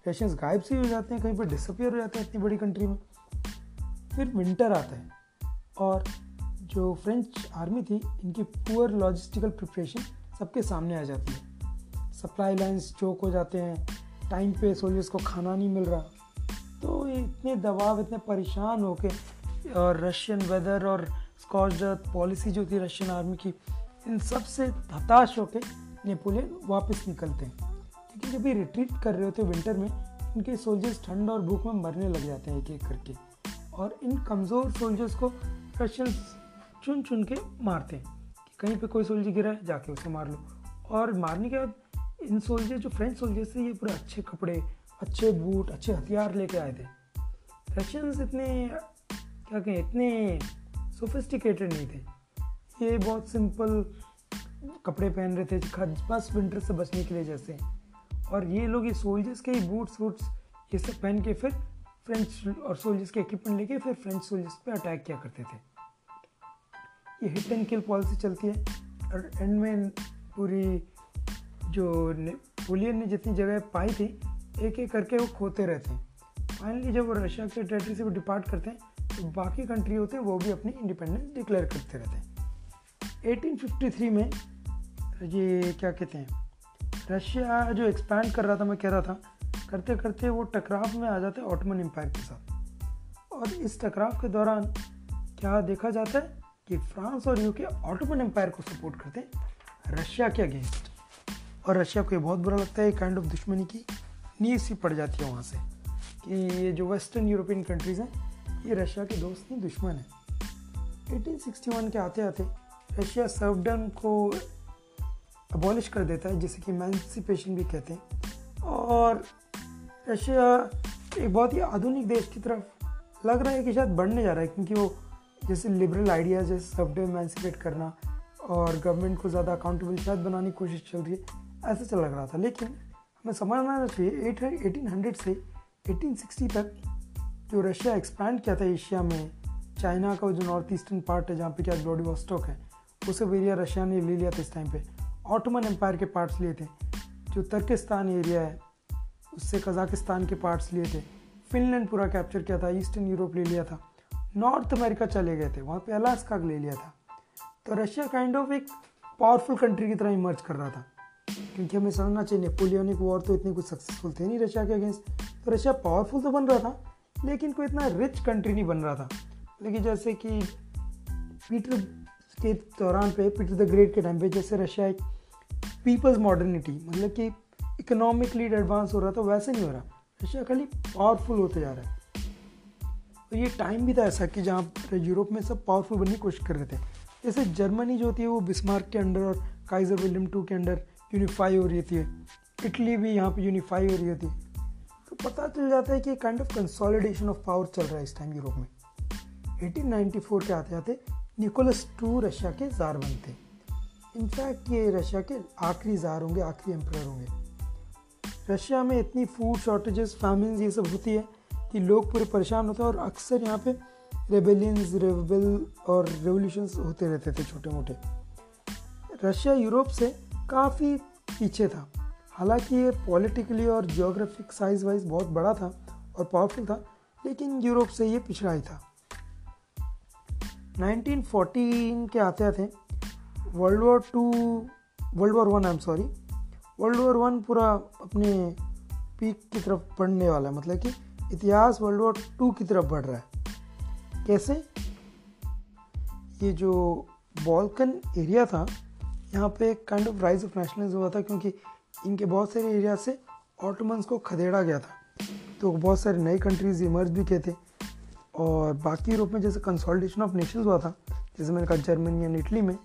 रशियंस गायब से हो जाते हैं, कहीं पर डिसअपियर हो जाते हैं इतनी बड़ी कंट्री में। फिर विंटर आता है, और जो फ्रेंच आर्मी थी, इनकी पुअर लॉजिस्टिकल प्रिपरेशन सबके सामने आ जाती है। सप्लाई लाइन्स चौक हो जाते हैं। टाइम पे सोल्जर्स को खाना नहीं मिल रहा। तो इतने दबाव, इतने परेशान होके और रशियन वेदर और स्कॉच पॉलिसी जो थी रशियन आर्मी की, इन सबसे हताश होके नेपोलियन वापस निकलते हैं। क्योंकि जब ये रिट्रीट कर रहे होते विंटर में, इनके सोल्जर्स ठंड और भूख में मरने लग जाते हैं एक एक करके। और इन कमज़ोर सोल्जर्स को रशियन चुन चुन के मारते हैं। कहीं पे कोई सोल्जर गिरा है, जाके उसे मार लो। और मारने के बाद इन सोल्जर, जो फ्रेंच सोल्जर थे ये पूरे अच्छे कपड़े, अच्छे बूट, अच्छे हथियार लेके आए थे। रशियंस इतने, क्या कहें, इतने सोफिस्टिकेटेड नहीं थे। ये बहुत सिंपल कपड़े पहन रहे थे बस विंटर से बचने के लिए जैसे। और ये लोग ये सोल्जर्स के बूट्स वूट्स ये सब पहन के फिर फ्रेंच और सोल्जर्स के इक्विपमेंट लेके फिर फ्रेंच सोल्जर्स पे अटैक किया करते थे। ये हिट एंड किल पॉलिसी चलती है। और एंड में पूरी जो नेपोलियन ने जितनी जगह पाई थी एक एक करके वो खोते रहते हैं। फाइनली जब वो रशिया के टेरिटरी से वो डिपार्ट करते हैं तो बाकी कंट्री होते हैं, वो भी अपनी इंडिपेंडेंस डिक्लेयर करते रहते हैं। 1853 में ये क्या कहते हैं रशिया जो एक्सपैंड कर रहा था, मैं कह रहा था करते करते वो टकराव में आ जाते हैं ऑटोमन एम्पायर के साथ। और इस टकराव के दौरान क्या देखा जाता है? कि फ्रांस और यूके ऑटोमन एम्पायर को सपोर्ट करते हैं रशिया के अगेंस्ट। और रशिया को ये बहुत बुरा लगता है काइंड ऑफ़ दुश्मनी की नींव सी पड़ जाती है वहाँ से कि ये जो वेस्टर्न यूरोपियन कंट्रीज़ हैं, ये रशिया के दोस्त नहीं, दुश्मन हैं। 1861 के आते आते रशिया सर्वडन को अबॉलिश कर देता है, जिसे कि मैंसिपेशन भी कहते हैं। और रशिया एक बहुत ही आधुनिक देश की तरफ़ लग रहा है कि शायद बढ़ने जा रहा है, क्योंकि वो जैसे लिबरल आइडियाज़ जैसे सबडे एमेंसिपेट करना और गवर्नमेंट को ज़्यादा अकाउंटेबल शायद बनाने की कोशिश चल रही है, ऐसा चल लग रहा था। लेकिन हमें समझना चाहिए एट एटीन हंड्रेड से एटीन सिक्सटी तक जो रशिया एक्सपैंड किया था एशिया में चाइना का जो नॉर्थ ईस्टर्न पार्ट है, जहाँ पे क्या ब्लॉडी वॉस्टॉक है, वो सब एरिया रशिया ने ले लिया था इस टाइम पे। ऑटोमन एम्पायर के पार्ट्स लिए थे, जो तर्किस्तान एरिया है, उससे कजाकिस्तान के पार्ट्स लिए थे। फिनलैंड पूरा कैप्चर किया था ईस्टर्न यूरोप ले लिया था। नॉर्थ अमेरिका चले गए थे, वहाँ पे अलास्का ले लिया था। तो रशिया काइंड ऑफ़ एक पावरफुल कंट्री की तरह इमर्ज कर रहा था। क्योंकि हमें समझना चाहिए नेपोलियनिक वॉर तो इतनी कुछ सक्सेसफुल थे नहीं रशिया के अगेंस्ट तो रशिया पावरफुल तो बन रहा था, लेकिन कोई इतना रिच कंट्री नहीं बन रहा था। लेकिन जैसे कि पीटर के दौरान पे पीटर द ग्रेट के टाइम पे जैसे रशिया एक पीपल्स मॉडर्निटी मतलब कि इकोनॉमिकली एडवांस हो रहा था, वैसे नहीं हो रहा। रशिया खाली पावरफुल होते जा रहा है। तो ये टाइम भी था ऐसा कि जहाँ यूरोप में सब पावरफुल बनने की कोशिश कर रहे थे। जैसे जर्मनी जो होती है वो बिस्मार्क के अंडर और काइजर विलियम टू के अंडर यूनिफाई हो रही थी। इटली भी यहाँ पे यूनिफाई हो रही थी। तो पता चल जाता है कि kind of consolidation of power चल रहा है इस टाइम यूरोप में। 1894 के आते आते निकोलस टू रशिया के जार बनते इनफैक्ट ये रशिया के आखिरी जार होंगे, आखिरी एम्पर होंगे। रशिया में इतनी फ़ूड शॉर्टेजेस फैमिन ये सब होती है। कि लोग पूरे परेशान होते और अक्सर यहाँ पे रेबेलियंस रेबल और रेवोल्यूशंस होते रहते थे छोटे मोटे। रशिया, यूरोप से काफ़ी पीछे था। हालाँकि ये पॉलिटिकली और जियोग्राफिक साइज़ वाइज बहुत बड़ा था और पावरफुल था, लेकिन यूरोप से ये पिछड़ा ही था। 1914 के आते आते world war two world war one I am sorry world war one पूरा अपने पीक की तरफ़ बढ़ने वाला है। मतलब कि इतिहास वर्ल्ड वॉर टू की तरफ़ बढ़ रहा है। कैसे? ये जो बॉल्कन एरिया था, यहाँ पे एक kind of rise of nationalism हुआ था क्योंकि इनके बहुत सारे एरिया से ऑटोमन्स को खदेड़ा गया था। तो बहुत सारे नई कंट्रीज़ इमर्ज भी किए थे। और बाकी यूरोप में जैसे कंसोलिडेशन ऑफ़ नेशंस हुआ था, जैसे मैंने कहा जर्मनी एंड इटली में,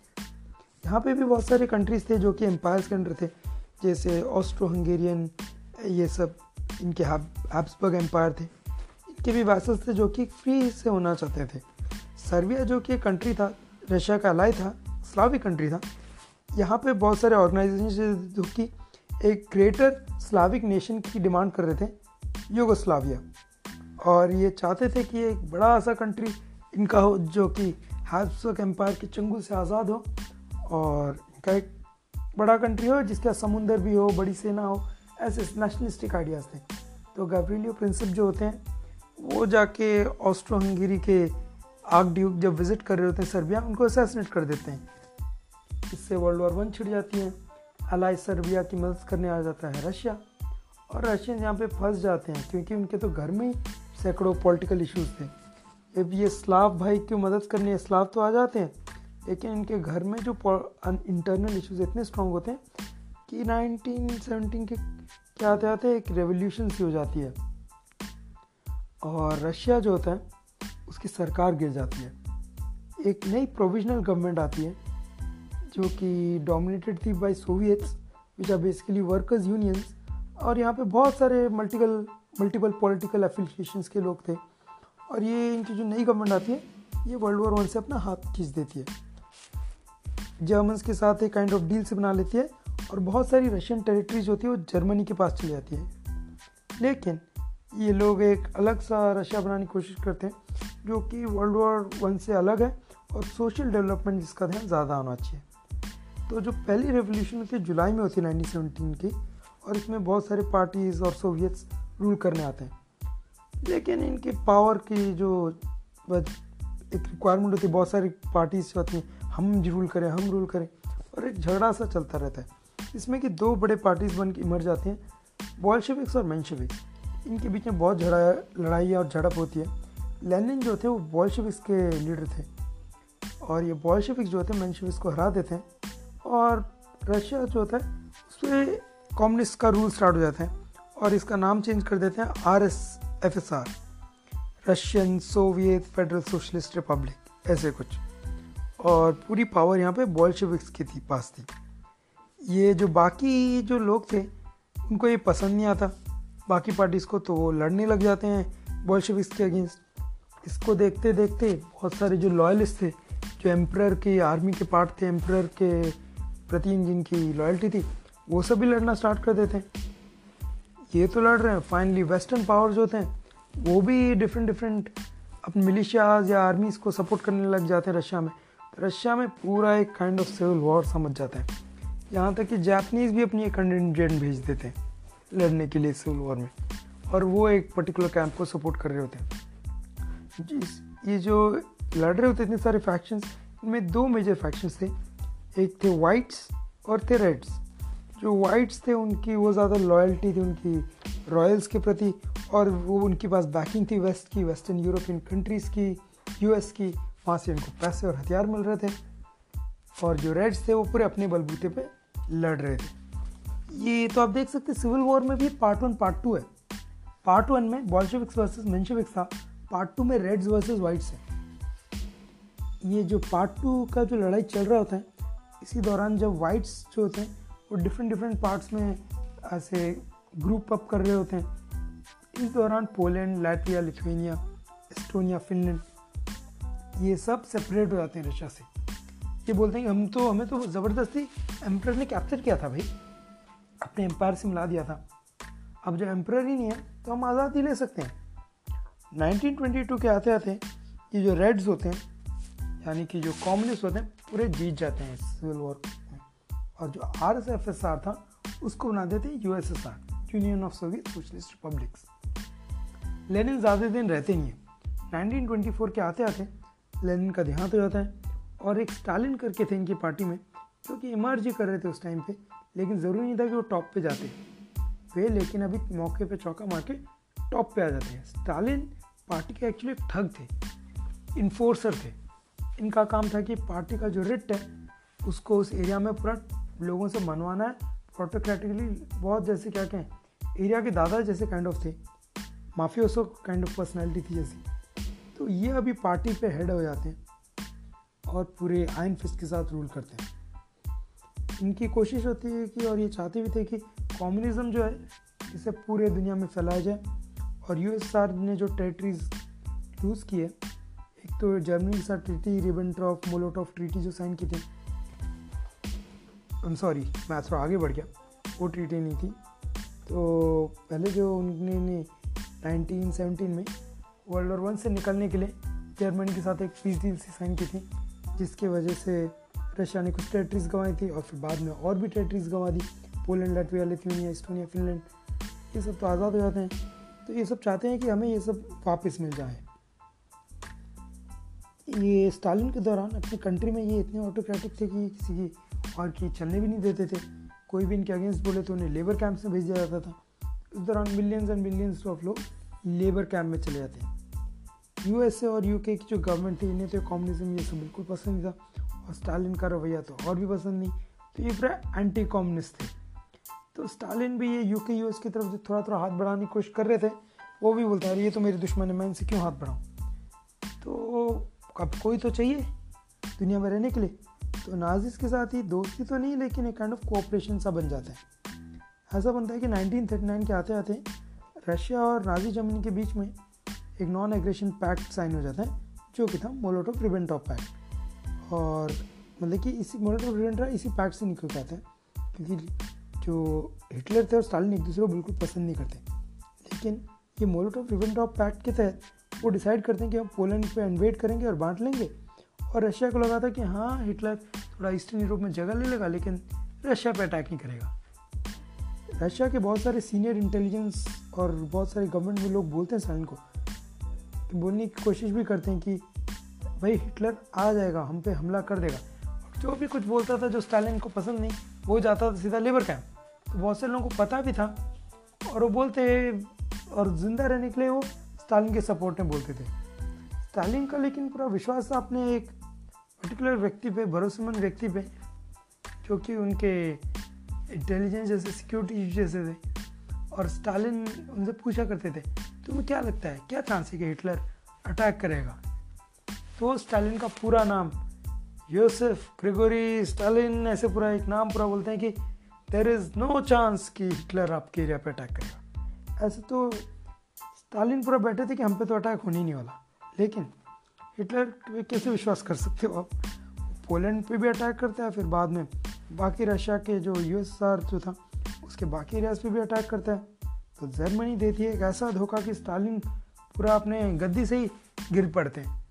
यहाँ पे भी बहुत सारे कंट्रीज़ थे जो कि एम्पायर्स के अंडर थे, जैसे ऑस्ट्रो हंगेरियन ये सब। इनके हैब्सबर्ग एम्पायर थे। इनके भी वैसल्स थे जो कि फ्री से होना चाहते थे। सर्बिया जो कि कंट्री था, रशिया का अलाई था स्लाविक कंट्री था, यहाँ पे बहुत सारे ऑर्गेनाइजेशन जो कि एक ग्रेटर स्लाविक नेशन की डिमांड कर रहे थे योगोस्लाविया और ये चाहते थे कि एक बड़ा ऐसा कंट्री इनका हो, जो कि हैब्सबर्ग एम्पायर के चंगुल से आज़ाद हो, और इनका एक बड़ा कंट्री हो, जिसका समुंदर भी हो, बड़ी सेना हो ऐसे नेशनलिस्टिक आइडियाज़ थे। तो गैब्रिलियो प्रिंसिप जो होते हैं, वो जाके ऑस्ट्रो हंगेरी के आग ड्यूक जब विज़िट कर रहे होते हैं सर्बिया उनको असैसिनेट कर देते हैं। इससे वर्ल्ड वॉर वन छिड़ जाती है। अलाई सर्बिया की मदद करने आ जाता है रशिया और रशियन यहाँ पे फंस जाते हैं, क्योंकि उनके तो घर में ही सैकड़ों पॉलिटिकल इश्यूज़ थे। अब ये स्लाव भाई की मदद करने स्लाव तो आ जाते हैं, लेकिन इनके घर में जो इंटरनल इश्यूज़ इतने स्ट्रॉन्ग होते हैं कि 1917 के क्या आते आते एक रेवोल्यूशन सी हो जाती है। और रशिया जो होता है, उसकी सरकार गिर जाती है। एक नई प्रोविजनल गवर्नमेंट आती है, जो कि डोमिनेटेड थी by Soviets which are basically workers unions और यहाँ पे बहुत सारे मल्टीपल मल्टीपल पॉलिटिकल एफिलिएशंस के लोग थे। और ये इनकी जो नई गवर्नमेंट आती है, ये वर्ल्ड वॉर वन से अपना हाथ खींच देती है। जर्मन्स के साथ एक काइंड ऑफ़ डील से बना लेती है। और बहुत सारी रशियन टेरिटरीज होती है, वो जर्मनी के पास चली जाती है। लेकिन ये लोग एक अलग सा रशिया बनाने की कोशिश करते हैं, जो कि वर्ल्ड वॉर वन से अलग है और सोशल डेवलपमेंट जिसका ध्यान ज़्यादा होना चाहिए। तो जो पहली रेवोल्यूशन होती है जुलाई में होती है नाइनटीन की, और इसमें बहुत सारे पार्टीज़ और सोवियट्स रूल करने आते हैं। लेकिन इनकी पावर की जो एक रिक्वायरमेंट होती है, बहुत सारी पार्टीज़ होती हैं, हम रूल करें, हम रूल करें, और एक झगड़ा सा चलता रहता है। इसमें कि दो बड़े पार्टीज़ बन के इमर जाते हैं बॉल्शेविक्स और मैंशेविक्स इनके बीच में बहुत झड़ा लड़ाई और झड़प होती है। लेनिन जो थे, वो बॉल्शेविक्स के लीडर थे। और ये बॉल्शेविक्स जो हैं मैंशेविक्स को हरा देते हैं। और रशिया जो होता है उस पर कम्युनिस्ट का रूल स्टार्ट हो जाता है। और इसका नाम चेंज कर देते हैं R S F S R Russian Soviet Federal Socialist Republic ऐसे कुछ। और पूरी पावर यहाँ पे बॉल्शेविक्स की थी, पास थी। ये जो बाकी जो लोग थे, उनको ये पसंद नहीं आता। बाकी पार्टीज़ को तो वो लड़ने लग जाते हैं बॉल्शेविक्स के अगेंस्ट इसको देखते देखते बहुत सारे जो लॉयलिस्ट थे, जो एम्प्रर की आर्मी के पार्ट थे एम्प्रर के प्रति जिनकी लॉयल्टी थी, वो सब भी लड़ना स्टार्ट कर देते हैं। ये तो लड़ रहे हैं। फाइनली वेस्टर्न पावर्स होते हैं, वो भी डिफरेंट डिफरेंट अपने मिलिशियाज या आर्मीज को सपोर्ट करने लग जाते हैं रशिया में। तो रशिया में पूरा एक काइंड ऑफ़ सिविल वॉर समझ जाता है। यहाँ तक कि जापनीज़ भी अपनी एक कंटिजेंट भेज देते हैं, लड़ने के लिए सिविल वॉर में। और वो एक पर्टिकुलर कैंप को सपोर्ट कर रहे होते हैं। जिस ये जो लड़ रहे होते इतने सारे फैक्शंस इनमें दो मेजर फैक्शंस थे। एक थे वाइट्स और थे रेड्स जो वाइट्स थे, उनकी वो ज़्यादा लॉयल्टी थी, उनकी रॉयल्स के प्रति, और वो उनके पास बैकिंग थी वेस्ट की वेस्टर्न यूरोपियन कंट्रीज़ की यूएस की, वहाँ से उनको पैसे और हथियार मिल रहे थे। और जो रेड्स थे, वो पूरे अपने बलबूते पे लड़ रहे थे। ये तो आप देख सकते हैं सिविल वॉर में भी पार्ट वन पार्ट टू है। पार्ट वन में बॉल्शेविक्स वर्सेस मेंशेविक्स था पार्ट टू में रेड्स वर्सेस वाइट्स है। ये जो पार्ट टू का जो लड़ाई चल रहा होता है, इसी दौरान जब वाइट्स जो होते हैं, वो डिफरेंट डिफरेंट पार्ट्स में ऐसे ग्रुप अप कर रहे होते हैं। इस दौरान Poland Latvia Lithuania Estonia Finland ये सब सेपरेट हो जाते हैं रशिया से। ये बोलते हैं कि हम तो हमें तो ज़बरदस्ती एम्पर ने कैप्चर किया था भाई। अपने एम्पायर से मिला दिया था। अब जब एम्पर ही नहीं है तो हम आज़ादी ले सकते हैं। 1922 के आते आते ये जो रेड्स होते हैं, यानी कि जो कॉम्युनिस्ट होते हैं, पूरे जीत जाते हैं सिविल वॉर में। और जो R S F S R था, उसको बना देते हैं U S S R Union of Soviet Socialist Republics Lenin ज़्यादा दिन रहते नहीं है। 1924 के आते आते लेनिन का देहांत हो जाता है। और एक स्टालिन करके थे इनकी पार्टी में, जो कि इमर्ज कर रहे थे उस टाइम पे, लेकिन ज़रूरी नहीं था कि वो टॉप पे जाते। वे लेकिन अभी मौके पे चौका मार के टॉप पे आ जाते हैं। स्टालिन पार्टी के एक्चुअली ठग थे इन्फोर्सर थे। इनका काम था कि पार्टी का जो रिट है, उसको उस एरिया में पूरा लोगों से मनवाना है। प्रोटोक्रेटिकली बहुत जैसे क्या कहें एरिया के दादा जैसे काइंड ऑफ़ थे। माफियोसो काइंड ऑफ़ पर्सनैलिटी थी जैसी। तो ये अभी पार्टी पे हेड हो जाते हैं। और पूरे आयन फिस्ट के साथ रूल करते हैं। इनकी कोशिश होती है कि, और ये चाहते भी थे कि कम्युनिज़्म जो है, इसे पूरे दुनिया में फैलाया जाए। और यूएसआर ने जो टेरिटरीज लूज़ किए, एक तो जर्मनी के साथ ट्रीटी रिबेंट्रॉफ मोलोटॉफ ट्रीटी जो साइन की थी। आई सॉरी मैं थोड़ा आगे बढ़ गया। वो ट्रीटी नहीं थी। तो पहले जो उन्होंने 1917 में वर्ल्ड वॉर वन से निकलने के लिए जर्मनी के साथ एक पीस डील सी साइन की थी। जिसकी वजह से रशिया ने कुछ टेरिटरीज गंवाई थी और फिर बाद में और भी टेरिटरीज गंवा दी। Poland Latvia Lithuania Estonia Finland ये सब तो आज़ाद हो जाते हैं। तो ये सब चाहते हैं कि हमें ये सब वापस मिल जाए। ये स्टालिन के दौरान अपनी कंट्री में ये इतने ऑटोक्रेटिक थे कि किसी की और की चलने भी नहीं देते थे। कोई भी इनके अगेंस्ट बोले तो उन्हें लेबर कैंप्स में भेज दिया जाता था। इस दौरान मिलियंस एंड मिलियंस ऑफ़ लोग लेबर कैंप में चले जाते हैं। यूएसए और यूके की जो गवर्नमेंट थी, इन्हें तो कम्युनिज्म ये सब बिल्कुल पसंद नहीं था। और स्टालिन का रवैया तो और भी पसंद नहीं। तो ये पूरा एंटी कम्युनिस्ट थे। तो स्टालिन भी ये यूके, यूएस की तरफ़ जो थोड़ा थोड़ा हाथ बढ़ाने की कोशिश कर रहे थे। वो भी बोलता है ये तो मेरे दुश्मन है, मैं इनसे क्यों हाथ बढ़ाऊँ? तो अब कोई तो चाहिए दुनिया में रहने के लिए। तो नाजिस के साथ ही दोस्ती तो नहीं, लेकिन एक काइंड ऑफ़ कोऑपरेशन सा बन जाता है। ऐसा बनता है कि 1939 के आते आते रशिया और नाजी जर्मनी के बीच में एक नॉन एग्रेशन पैक्ट साइन हो जाता है, जो कि था मोलोटोव रिबेंटॉप पैक्ट और मतलब कि इसी मोलोटो रिबेंटॉप इसी पैक्ट से निकल के आता है, क्योंकि जो हिटलर थे और स्टालिन एक दूसरे को बिल्कुल पसंद नहीं करते। लेकिन ये मोलोटोव रिबेंटॉप पैक्ट के तहत वो डिसाइड करते हैं कि हम पोलैंड पे इन्वेट करेंगे और बांट लेंगे। और रशिया को लगा था कि हाँ हिटलर थोड़ा ईस्टर्न यूरोप में जगह ले लेगा, लेकिन रशिया पे अटैक नहीं करेगा। रशिया के बहुत सारे सीनियर इंटेलिजेंस और बहुत सारे गवर्नमेंट में लोग बोलते हैं स्टालिन कि बोलने की कोशिश भी करते हैं कि भाई हिटलर आ जाएगा, हम पे हमला कर देगा। जो भी कुछ बोलता था जो स्टालिन को पसंद नहीं, वो जाता था सीधा लेबर कैंप तो बहुत से लोगों को पता भी था और वो बोलते और ज़िंदा रहने के लिए वो स्टालिन के सपोर्ट में बोलते थे। स्टालिन का लेकिन पूरा विश्वास था अपने एक पर्टिकुलर व्यक्ति पे, भरोसेमंद व्यक्ति पे, जो कि उनके इंटेलिजेंस जैसे सिक्योरिटी जैसे थे। और स्टालिन उनसे पूछा करते थे तुम्हें क्या लगता है, क्या चांस है कि हिटलर अटैक करेगा? तो स्टालिन का पूरा नाम, योसेफ ग्रेगोरी स्टालिन ऐसे पूरा एक नाम पूरा बोलते हैं कि देर इज़ नो चांस कि हिटलर आपके एरिया पे अटैक करेगा। ऐसे तो स्टालिन पूरा बैठे थे कि हम पे तो अटैक होने ही नहीं वाला। लेकिन हिटलर पे कैसे विश्वास कर सकते हो आप? पोलैंड पे भी अटैक करता है, फिर बाद में बाकी रशिया के जो यूएसआर जो था, उसके बाकी एरियाज़ पे भी अटैक करता है। तो जर्मनी देती है एक ऐसा धोखा कि स्टालिन पूरा अपने गद्दी से ही गिर पड़ते हैं।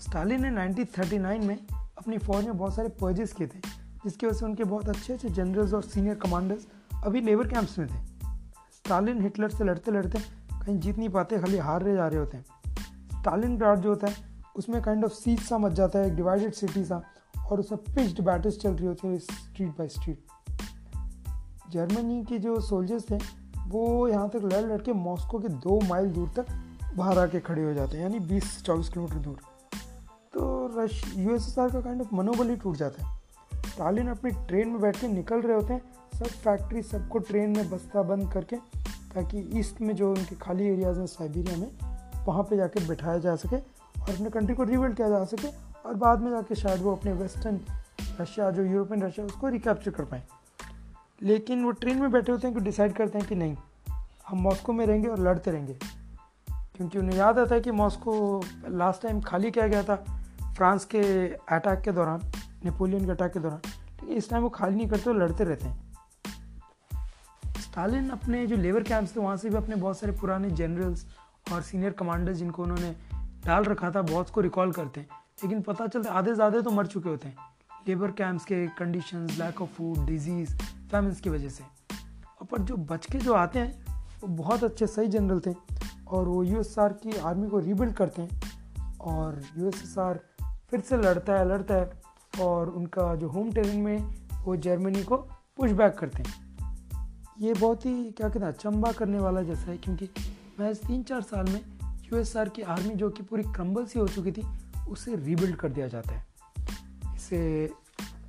स्टालिन ने 1939 में अपनी फौज में बहुत सारे पर्जेस किए थे, जिसकी वजह से उनके बहुत अच्छे अच्छे जनरल्स और सीनियर कमांडर्स अभी लेबर कैंप्स में थे। स्टालिन हिटलर से लड़ते लड़ते कहीं जीत नहीं पाते, खाली हार रहे जा रहे होते हैं। स्टालिन ग्राड जो होता है, उसमें काइंड ऑफ़ सीज सा मच जाता है, एक डिवाइडेड सिटी सा, और उसमें पिच्ड बैटल्स चल रही होती है स्ट्रीट बाई स्ट्रीट जर्मनी के जो सोल्जर्स थे वो यहाँ तक लड़ लड़ के मॉस्को के दो माइल दूर तक बाहर आके खड़े हो जाते हैं, यानी बीस चौबीस किलोमीटर दूर। तो रश यूएसएसआर का काइंड ऑफ़ मनोबल ही टूट जाता है। स्टालिन अपनी ट्रेन में बैठ के निकल रहे होते हैं, सब फैक्ट्री सबको ट्रेन में बस्ता बंद करके, ताकि ईस्ट में जो उनके खाली एरियाज़ हैं साइबेरिया में, वहाँ पे जाके बैठाया जा सके और अपने कंट्री को रिबिल्ड किया जा सके और बाद में जाके शायद वो अपने वेस्टर्न रशिया जो यूरोपियन रशिया उसको रिकैप्चर कर पाएँ। लेकिन वो ट्रेन में बैठे होते हैं कि डिसाइड करते हैं कि नहीं, हम मॉस्को में रहेंगे और लड़ते रहेंगे। क्योंकि उन्हें याद आता है कि मॉस्को लास्ट टाइम खाली किया गया था? फ्रांस के अटैक के दौरान नेपोलियन के अटैक के दौरान। लेकिन इस टाइम वो खाली नहीं करते लड़ते रहते हैं। स्टालिन अपने जो लेबर कैंप्स थे, वहाँ से भी अपने बहुत सारे पुराने जनरल्स और सीनियर कमांडर्स जिनको उन्होंने डाल रखा था, बहुत को रिकॉल करते हैं। लेकिन पता चलता आधे ज़्यादा तो मर चुके होते हैं। लेबर कैंप्स के condition lack of food disease famines की वजह से। पर जो बच के जो आते हैं, वो बहुत अच्छे, सही जनरल थे और वो यू की आर्मी को रीबिल्ड करते हैं और यू फिर से लड़ता है लड़ता है और उनका जो होम टेरेन में वो जर्मनी को पुश बैक करते हैं। ये बहुत ही, क्या कहते हैं अचंबा करने वाला जैसा है क्योंकि महज तीन चार साल में यू की आर्मी जो कि पूरी क्रम्बल सी हो चुकी थी, उसे रीबिल्ड कर दिया जाता है। इसे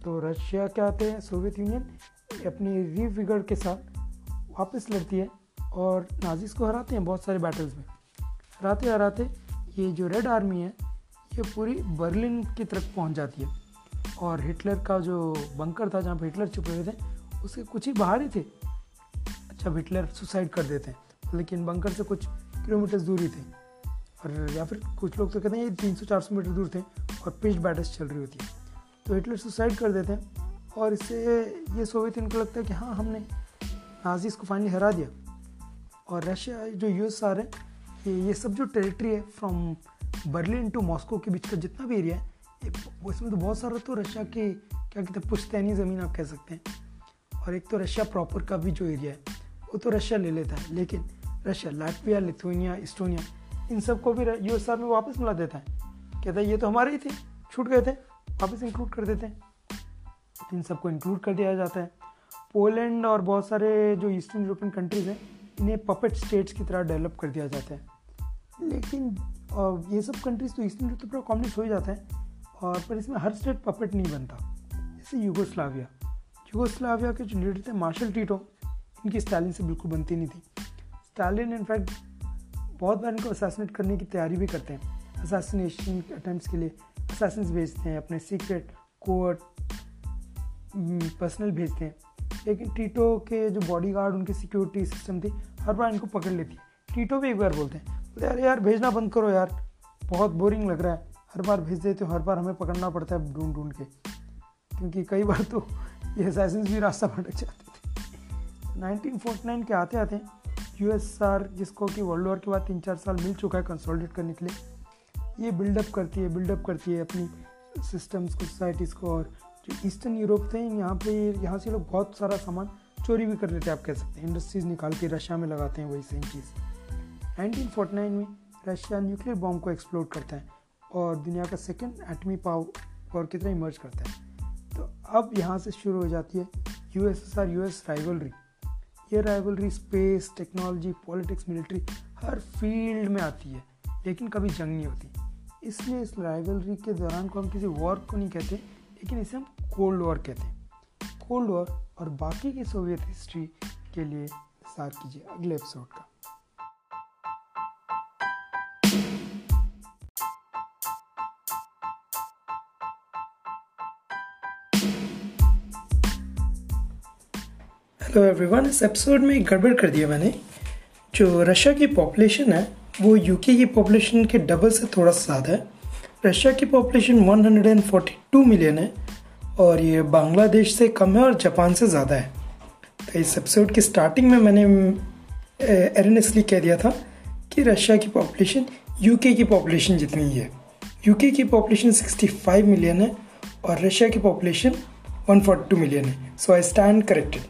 तो रशिया क्या आते हैं? सोवियत यूनियन अपनी रीविगड़ के साथ वापस लड़ती है और नाजिस को हराते हैं बहुत सारे बैटल्स में। हराते हराते ये जो रेड आर्मी है, ये पूरी बर्लिन की तरफ़ पहुँच जाती है। और हिटलर का जो बंकर था जहाँ पर हिटलर छुपे हुए थे, उसके कुछ ही बाहर ही थे। जब हिटलर सुसाइड कर देते हैं, लेकिन बंकर से कुछ किलोमीटर्स दूर ही थे। और या फिर कुछ लोग तो कहते हैं ये तीन सौ सौ मीटर दूर थे और पिच बैटल्स चल रही होती है। तो हिटलर सुसाइड कर देते हैं और इससे ये सोवियत इनको लगता है कि हाँ हमने नाजीज को फाइनली हरा दिया। और रशिया, जो यू एस आर है, ये ये सब जो टेरिटरी है फ्रॉम बर्लिन टू मॉस्को के बीच का जितना भी एरिया है इसमें तो बहुत सारा तो रशिया के, क्या कहते हैं, पुश्तैनी ज़मीन आप कह सकते हैं। और एक तो रशिया प्रॉपर का भी जो एरिया है, वो तो रशिया ले लेता है, लेकिन रशिया लाटविया लिथुनिया इस्टोनिया इन सबको भी यू एस आर में वापस मिला देता है। कहता है, ये तो हमारे ही थे, छूट गए थे। वापस इंक्लूड कर देते हैं। तो इन सबको इंक्लूड कर दिया जाता है। पोलैंड और बहुत सारे जो ईस्टर्न यूरोपियन कंट्रीज़ हैं, इन्हें पपेट स्टेट्स की तरह डेवलप कर दिया जाता है। लेकिन ये सब कंट्रीज़ तो ईस्टर्न यूरोप तो पूरा हो ही जाता है, और पर इसमें हर स्टेट पपेट नहीं बनता। जैसे यूगोस्लाविया। यूगोस्लाविया के जो लीडर थे, मार्शल टीटो, इनकी स्टालिन से बिल्कुल बनती नहीं थी। स्टालिन इनफैक्ट बहुत बार इनको असैसिनेट करने की तैयारी भी करते हैं। असैसिनेशन अटैम्प्ट के लिए असैसिन भेजते हैं, अपने सीक्रेट कोर्ट पर्सनल भेजते हैं। लेकिन टीटो के जो बॉडी गार्ड उनकी सिक्योरिटी सिस्टम थी, हर बार इनको पकड़ लेती है। टीटो भी एक बार बोलते हैं, बोलते यार यार, भेजना बंद करो यार। बहुत बोरिंग लग रहा है। हर बार भेज देते हो, हर बार हमें पकड़ना पड़ता है ढूंढ ढूंढ के। क्योंकि कई बार तो ये असैसिन भी रास्ता भटक जाते 1949 के आते आते यूएसआर जिसको कि वर्ल्ड वॉर के बाद तीन चार साल मिल चुका है कंसोलिडेट करने के लिए ये बिल्डअप करती है बिल्डअप करती है अपनी सिस्टम्स को सोसाइटीज़ को और जो ईस्टर्न यूरोप थे, यहाँ पे यहाँ से लोग बहुत सारा सामान चोरी भी कर लेते हैं, आप कह सकते हैं। इंडस्ट्रीज़ निकाल के रशिया में लगाते हैं वही सेम चीज़। 1949 में रशिया न्यूक्लियर बॉम्ब को एक्सप्लोर करता है और दुनिया का सेकेंड एटमी पावर की तरह इमर्ज करता है। तो अब यहाँ से शुरू हो जाती है U S S R U S rivalry ये rivalry space technology politics military हर फ़ील्ड में आती है, लेकिन कभी जंग नहीं होती। इसलिए इस राइवलरी के दौरान को हम किसी वॉर को नहीं कहते, लेकिन इसे हम कोल्ड वॉर कहते हैं। कोल्ड वॉर और बाकी की सोवियत हिस्ट्री के लिए इंतज़ार कीजिए अगले एपिसोड का। हेलो एवरीवन इस एपिसोड में गड़बड़ कर दिया मैंने। जो रशिया की पॉपुलेशन है वो यूके की पॉपुलेशन के डबल से थोड़ा सा ज़्यादा है। रशिया की पॉपुलेशन 142 मिलियन है और ये बांग्लादेश से कम है और जापान से ज़्यादा है। तो इस एपिसोड की स्टार्टिंग में मैंने एरनेसली कह दिया था कि रशिया की पॉपुलेशन यूके की पॉपुलेशन जितनी ही है। यूके की पॉपुलेशन 65 मिलियन है और रशिया की पॉपुलेशन 142 मिलियन है। सो आई स्टैंड करेक्टेड